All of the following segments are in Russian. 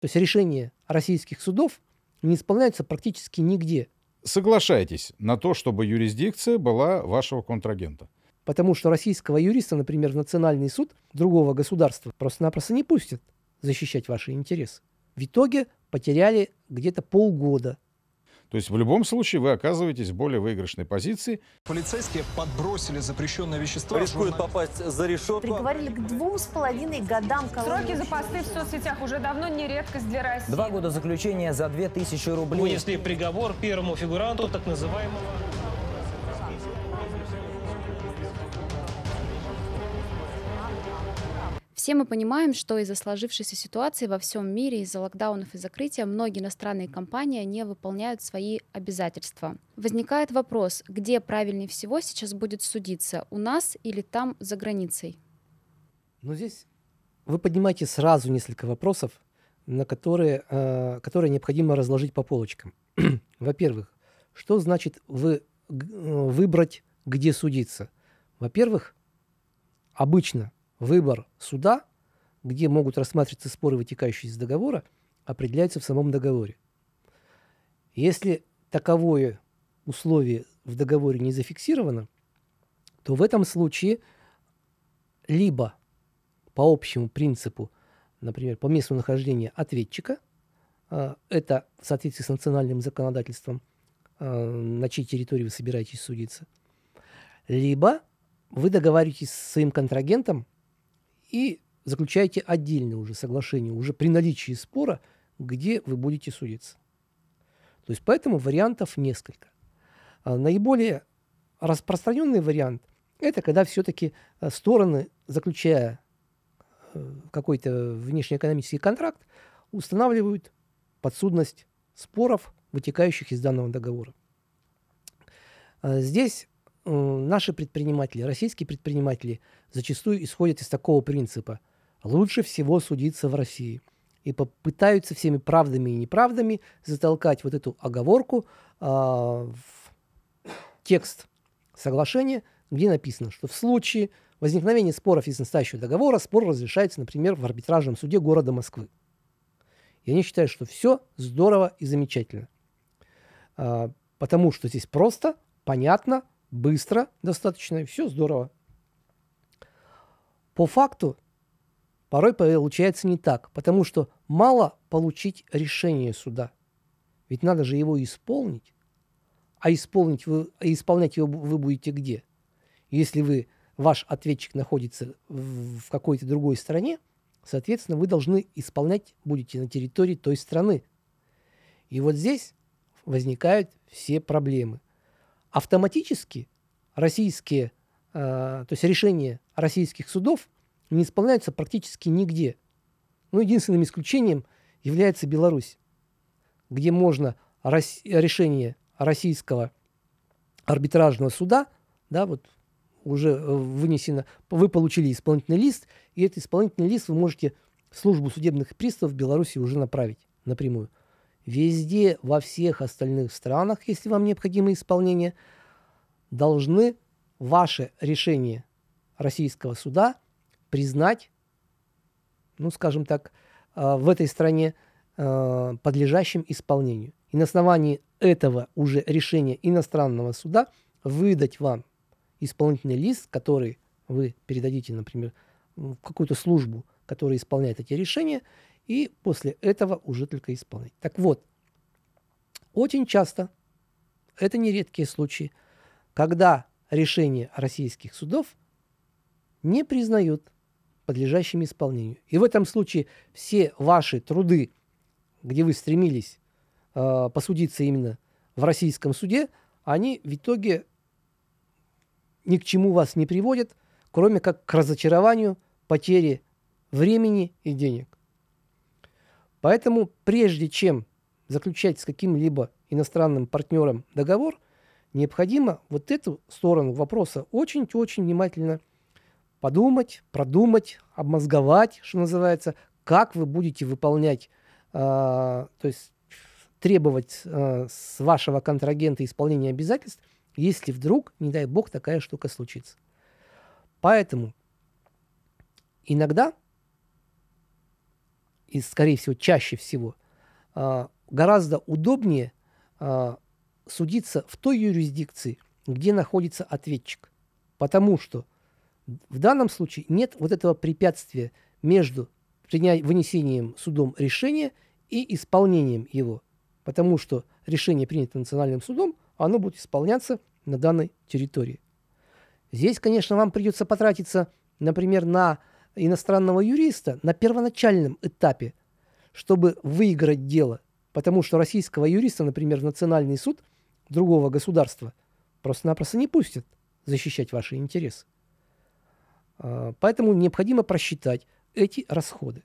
То есть решения российских судов не исполняются практически нигде. Соглашайтесь на то, чтобы юрисдикция была вашего контрагента. Потому что российского юриста, например, в национальный суд другого государства просто-напросто не пустят защищать ваши интересы. В итоге потеряли где-то полгода то есть в любом случае вы оказываетесь в более выигрышной позиции. Полицейские подбросили запрещенное вещество. Рискует попасть за решетку. Приговорили к двум с половиной годам колонии. Сроки за посты в соцсетях уже давно не редкость для России. Два года заключения за две тысячи рублей. Вынесли приговор первому фигуранту так называемого Все мы понимаем, что из-за сложившейся ситуации во всем мире, из-за локдаунов и закрытия, многие иностранные компании не выполняют свои обязательства. Возникает вопрос, где правильнее всего сейчас будет судиться, у нас или там за границей? Ну, здесь вы поднимаете сразу несколько вопросов, на которые, э, которые необходимо разложить по полочкам. Во-первых, что значит вы, э, выбрать, где судиться? Во-первых, обычно Выбор суда, где могут рассматриваться споры, вытекающие из договора, определяется в самом договоре. Если таковое условие в договоре не зафиксировано, то в этом случае либо по общему принципу, например, по месту нахождения ответчика, а, это в соответствии с национальным законодательством, а, на чьей территории вы собираетесь судиться, либо вы договариваетесь с своим контрагентом и заключаете отдельное уже соглашение, уже при наличии спора, где вы будете судиться. То есть поэтому вариантов несколько. А наиболее распространенный вариант – это когда все-таки э, стороны, заключая э, какой-то внешнеэкономический контракт, устанавливают подсудность споров, вытекающих из данного договора. А здесь наши предприниматели, российские предприниматели зачастую исходят из такого принципа. Лучше всего судиться в России. И попытаются всеми правдами и неправдами затолкать вот эту оговорку э, в текст соглашения, где написано, что в случае возникновения споров из настоящего договора спор разрешается, например, в арбитражном суде города Москвы. И они считают, что все здорово и замечательно. А, потому что здесь просто, понятно, быстро достаточно, и все здорово. По факту порой получается не так, потому что мало получить решение суда. Ведь надо же его исполнить. А исполнить вы, а исполнять его вы будете где? Если вы, ваш ответчик находится в, в какой-то другой стране, соответственно, вы должны исполнять будете на территории той страны. И вот здесь возникают все проблемы – автоматически российские, э, то есть решения российских судов не исполняются практически нигде. Ну, единственным исключением является Беларусь, где можно решение российского арбитражного суда, да, вот уже э, вынесено, вы получили исполнительный лист, и этот исполнительный лист вы можете в службу судебных приставов Беларуси уже направить напрямую. Везде, во всех остальных странах, если вам необходимо исполнение, должны ваше решение российского суда признать, ну, скажем так, э, в этой стране э, подлежащим исполнению. И на основании этого уже решения иностранного суда выдать вам исполнительный лист, который вы передадите, например, в какую-то службу, которая исполняет эти решения, и после этого уже только исполнять. Так вот, очень часто, это не редкие случаи, когда решения российских судов не признают подлежащими исполнению. И в этом случае все ваши труды, где вы стремились э, посудиться именно в российском суде, они в итоге ни к чему вас не приводят, кроме как к разочарованию, потере времени и денег. Поэтому прежде чем заключать с каким-либо иностранным партнером договор, необходимо вот эту сторону вопроса очень-очень внимательно подумать, продумать, обмозговать, что называется, как вы будете выполнять, э, то есть требовать э, с вашего контрагента исполнения обязательств, если вдруг, не дай бог, такая штука случится. Поэтому иногда и, скорее всего, чаще всего, а, гораздо удобнее а, судиться в той юрисдикции, где находится ответчик. Потому что в данном случае нет вот этого препятствия между вынесением судом решения и исполнением его. Потому что решение, принято национальным судом, оно будет исполняться на данной территории. Здесь, конечно, вам придется потратиться, например, на иностранного юриста на первоначальном этапе, чтобы выиграть дело. Потому что российского юриста, например, в национальный суд другого государства просто-напросто не пустят защищать ваши интересы. А, поэтому необходимо просчитать эти расходы.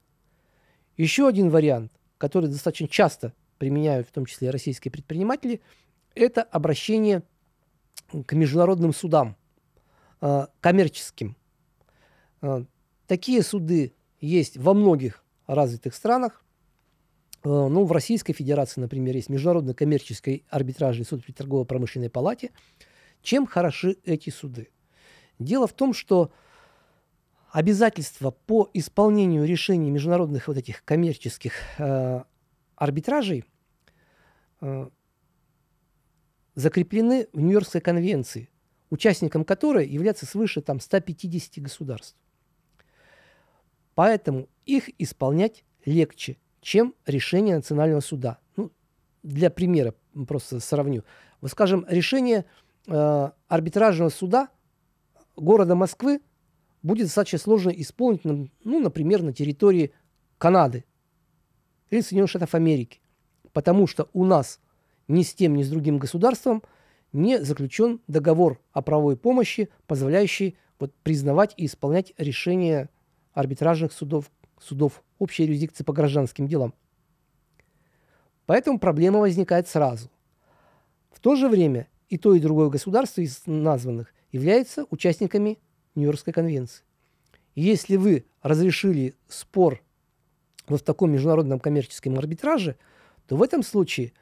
Еще один вариант, который достаточно часто применяют в том числе российские предприниматели, это обращение к международным судам, а, коммерческим. Такие суды есть во многих развитых странах. Ну, в Российской Федерации, например, есть Международный коммерческий арбитражный суд при торгово-промышленной палате. Чем хороши эти суды? Дело в том, что обязательства по исполнению решений международных вот этих коммерческих э, арбитражей э, закреплены в Нью-Йоркской конвенции, участником которой является свыше там, 150 государств. Поэтому их исполнять легче, чем решение Национального суда. Ну, для примера просто сравню. Вот, скажем, решение э, арбитражного суда города Москвы будет достаточно сложно исполнить, ну, например, на территории Канады или Соединенных Штатов Америки. Потому что у нас ни с тем, ни с другим государством не заключен договор о правовой помощи, позволяющий вот, признавать и исполнять решения арбитражных судов, судов общей юрисдикции по гражданским делам. Поэтому проблема возникает сразу. В то же время и то, и другое государство из названных являются участниками Нью-Йоркской конвенции. Если вы разрешили спор вот в таком международном коммерческом арбитраже, то в этом случае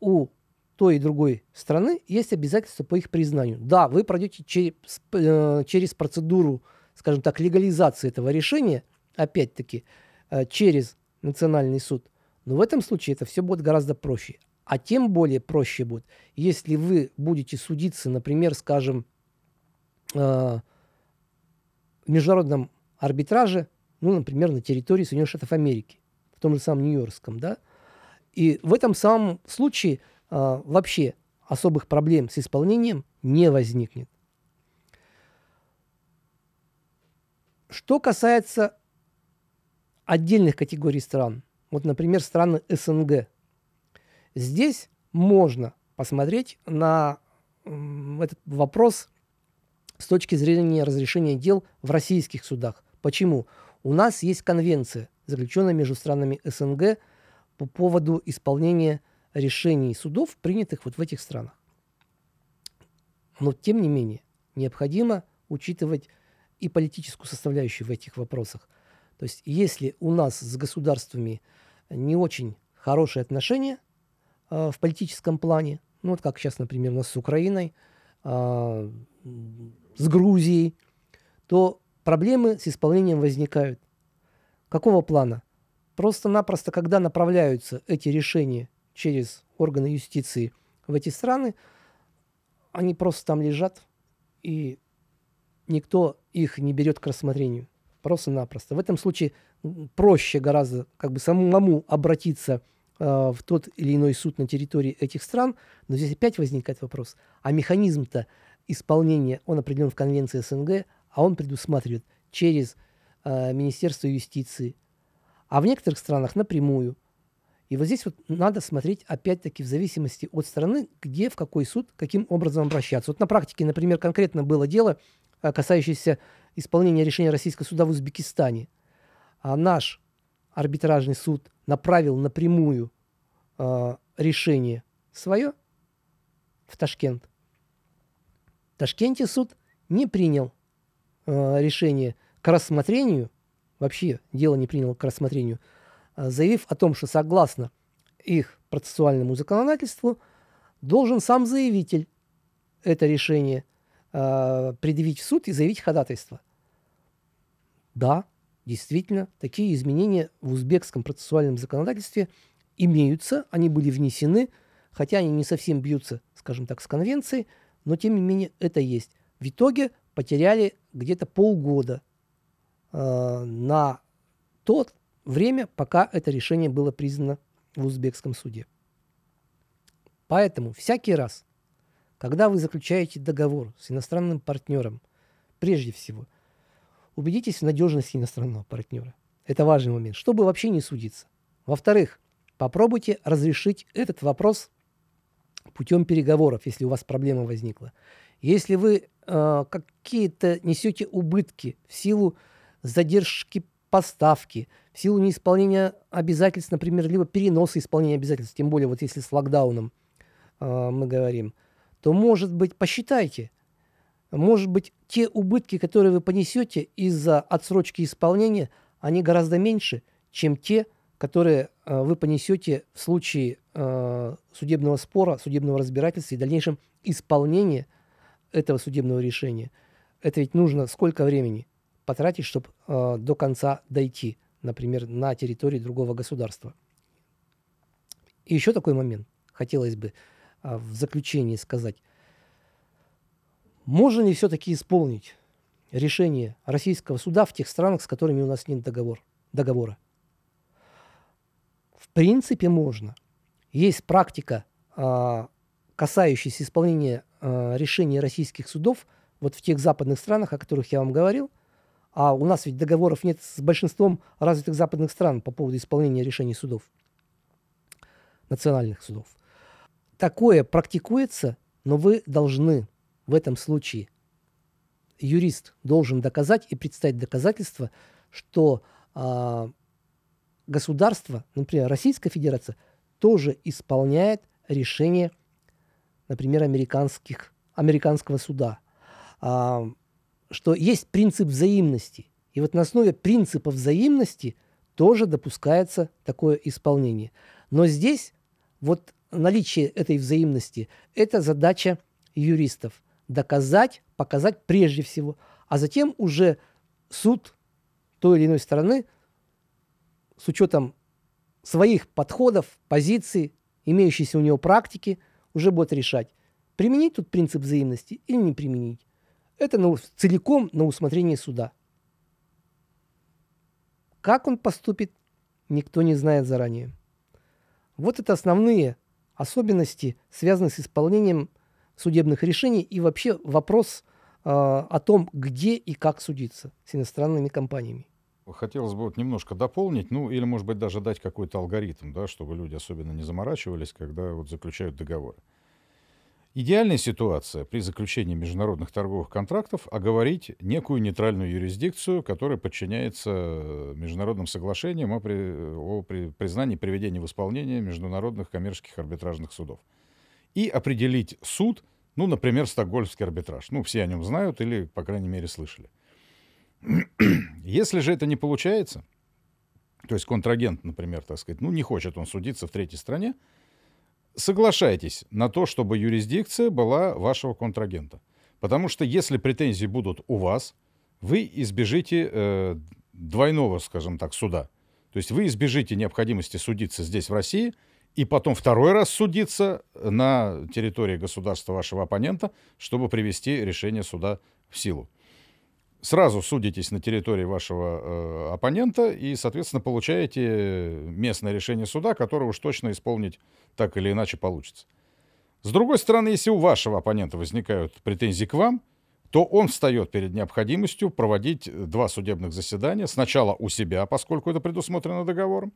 у той и другой страны есть обязательства по их признанию. Да, вы пройдете через, э, через процедуру, скажем так, легализации этого решения, опять-таки, э, через национальный суд, но в этом случае это все будет гораздо проще. А тем более проще будет, если вы будете судиться, например, скажем, э, в международном арбитраже, ну, например, на территории Соединенных Штатов Америки, в том же самом Нью-Йоркском, да. И в этом самом случае а, вообще особых проблем с исполнением не возникнет. Что касается отдельных категорий стран, вот, например, страны СНГ, здесь можно посмотреть на этот вопрос с точки зрения разрешения дел в российских судах. Почему? У нас есть конвенция, заключенная между странами СНГ по поводу исполнения решений судов, принятых вот в этих странах. Но, тем не менее, необходимо учитывать и политическую составляющую в этих вопросах. То есть, если у нас с государствами не очень хорошие отношения э, в политическом плане, ну вот как сейчас, например, у нас с Украиной, э, с Грузией, то проблемы с исполнением возникают. Какого плана? Просто-напросто, когда направляются эти решения через органы юстиции в эти страны, они просто там лежат, и никто их не берет к рассмотрению. Просто-напросто. В этом случае проще гораздо как бы самому обратиться э, в тот или иной суд на территории этих стран, но здесь опять возникает вопрос, а механизм-то исполнения, он определен в Конвенции СНГ, а он предусматривает через э, Министерство юстиции, а в некоторых странах напрямую. И вот здесь вот надо смотреть опять-таки в зависимости от страны, где, в какой суд, каким образом обращаться. Вот на практике, например, конкретно было дело, э, касающееся исполнения решения российского суда в Узбекистане. А наш арбитражный суд направил напрямую э, решение свое в Ташкент. Ташкенте суд не принял э, решение к рассмотрению, вообще дело не принял к рассмотрению, э, заявив о том, что согласно их процессуальному законодательству должен сам заявитель это решение э, предъявить в суд и заявить ходатайство. Да, действительно, такие изменения в узбекском процессуальном законодательстве имеются, они были внесены, хотя они не совсем бьются, скажем так, с конвенцией, но тем не менее это есть. В итоге потеряли где-то полгода э, на то время, пока это решение было признано в узбекском суде. Поэтому всякий раз, когда вы заключаете договор с иностранным партнером, прежде всего, убедитесь в надежности иностранного партнера. Это важный момент, чтобы вообще не судиться. Во-вторых, попробуйте разрешить этот вопрос путем переговоров, если у вас проблема возникла. Если вы э, какие-то несете убытки в силу задержки поставки, в силу неисполнения обязательств, например, либо переноса исполнения обязательств, тем более вот если с локдауном э, мы говорим, то, может быть, посчитайте, может быть, те убытки, которые вы понесете из-за отсрочки исполнения, они гораздо меньше, чем те, которые э, вы понесете в случае э, судебного спора, судебного разбирательства и дальнейшем исполнения этого судебного решения. Это ведь нужно сколько времени потратить, чтобы э, до конца дойти, например, на территории другого государства. И еще такой момент хотелось бы в заключении сказать. Можно ли все-таки исполнить решение российского суда в тех странах, с которыми у нас нет договор, договора? В принципе, можно. Есть практика, э, касающаяся исполнения э, решений российских судов вот в тех западных странах, о которых я вам говорил. А у нас ведь договоров нет с большинством развитых западных стран по поводу исполнения решений судов, национальных судов. Такое практикуется, но вы должны в этом случае, юрист должен доказать и представить доказательства, что э, государство, например, Российская Федерация, тоже исполняет решение, например, американских, американского суда, а, что есть принцип взаимности. И вот на основе принципа взаимности тоже допускается такое исполнение. Но здесь вот наличие этой взаимности – это задача юристов. Доказать, показать прежде всего, а затем уже суд той или иной стороны с учетом своих подходов, позиций, имеющейся у него практики, уже будет решать, применить тут принцип взаимности или не применить. Это на, целиком на усмотрение суда. Как он поступит, никто не знает заранее. Вот это основные особенности, связанные с исполнением судебных решений и вообще вопрос э, о том, где и как судиться с иностранными компаниями. Хотелось бы вот немножко дополнить, ну или, может быть, даже дать какой-то алгоритм, да, чтобы люди особенно не заморачивались, когда вот заключают договоры. Идеальная ситуация при заключении международных торговых контрактов оговорить некую нейтральную юрисдикцию, которая подчиняется э, международным соглашениям о, при, о при, признании приведения в исполнение международных коммерческих арбитражных судов. И определить суд, ну, например, стокгольмский арбитраж. Ну, все о нем знают или, по крайней мере, слышали. Если же это не получается, то есть контрагент, например, так сказать, ну не хочет он судиться в третьей стране, соглашайтесь на то, чтобы юрисдикция была вашего контрагента. Потому что если претензии будут у вас, вы избежите э, двойного, скажем так, суда. То есть вы избежите необходимости судиться здесь, в России, и потом второй раз судиться на территории государства вашего оппонента, чтобы привести решение суда в силу сразу судитесь на территории вашего э, оппонента и, соответственно, получаете местное решение суда, которое уж точно исполнить так или иначе получится. С другой стороны, если у вашего оппонента возникают претензии к вам, то он встает перед необходимостью проводить два судебных заседания. Сначала у себя, поскольку это предусмотрено договором,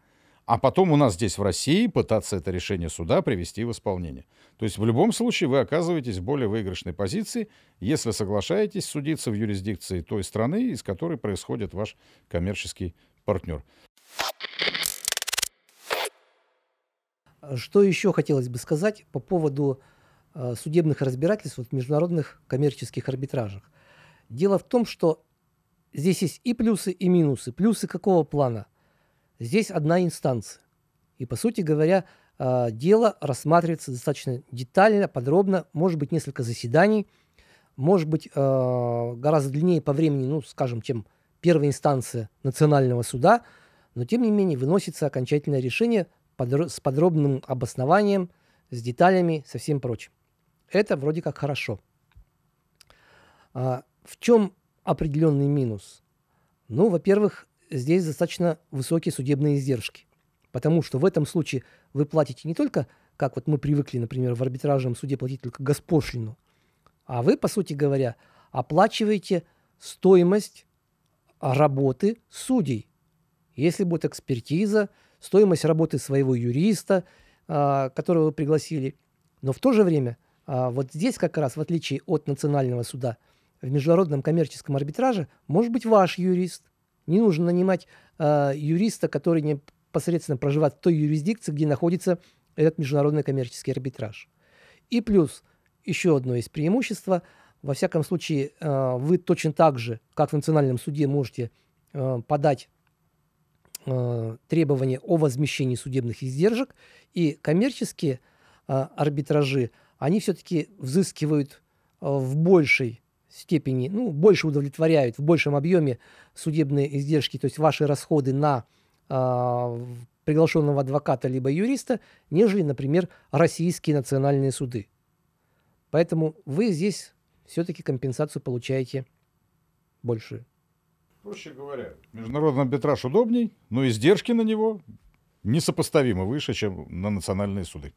а потом у нас здесь в России пытаться это решение суда привести в исполнение. То есть в любом случае вы оказываетесь в более выигрышной позиции, если соглашаетесь судиться в юрисдикции той страны, из которой происходит ваш коммерческий партнер. Что еще хотелось бы сказать по поводу э, судебных разбирательств в международных коммерческих арбитражах. Дело в том, что здесь есть и плюсы, и минусы. Плюсы какого плана – Здесь одна инстанция. И, по сути говоря, а, дело рассматривается достаточно детально, подробно, может быть, несколько заседаний, может быть, а, гораздо длиннее по времени, ну, скажем, чем первая инстанция национального суда, но тем не менее выносится окончательное решение с подробным обоснованием, с деталями, со всем прочим. Это вроде как хорошо. А, в чем определенный минус? Ну, во-первых, здесь достаточно высокие судебные издержки, потому что в этом случае вы платите не только, как вот мы привыкли, например, в арбитражном суде платить только госпошлину, а вы, по сути говоря, оплачиваете стоимость работы судей. Если будет экспертиза, стоимость работы своего юриста, а, которого вы пригласили. Но в то же время, а, вот здесь как раз, в отличие от национального суда, в международном коммерческом арбитраже может быть ваш юрист. Не нужно нанимать а, юриста, который непосредственно проживает в той юрисдикции, где находится этот международный коммерческий арбитраж. И плюс еще одно есть преимущество. Во всяком случае, вы точно так же, как в национальном суде, можете подать э, требования о возмещении судебных издержек, и коммерческие э, арбитражи, они все-таки взыскивают э, в большей степени, ну, больше удовлетворяют, в большем объеме судебные издержки, то есть ваши расходы на э, приглашенного адвоката либо юриста, нежели, например, российские национальные суды. Поэтому вы здесь все-таки компенсацию получаете большую. Проще говоря, международный арбитраж удобней, но издержки на него несопоставимо выше, чем на национальные суды.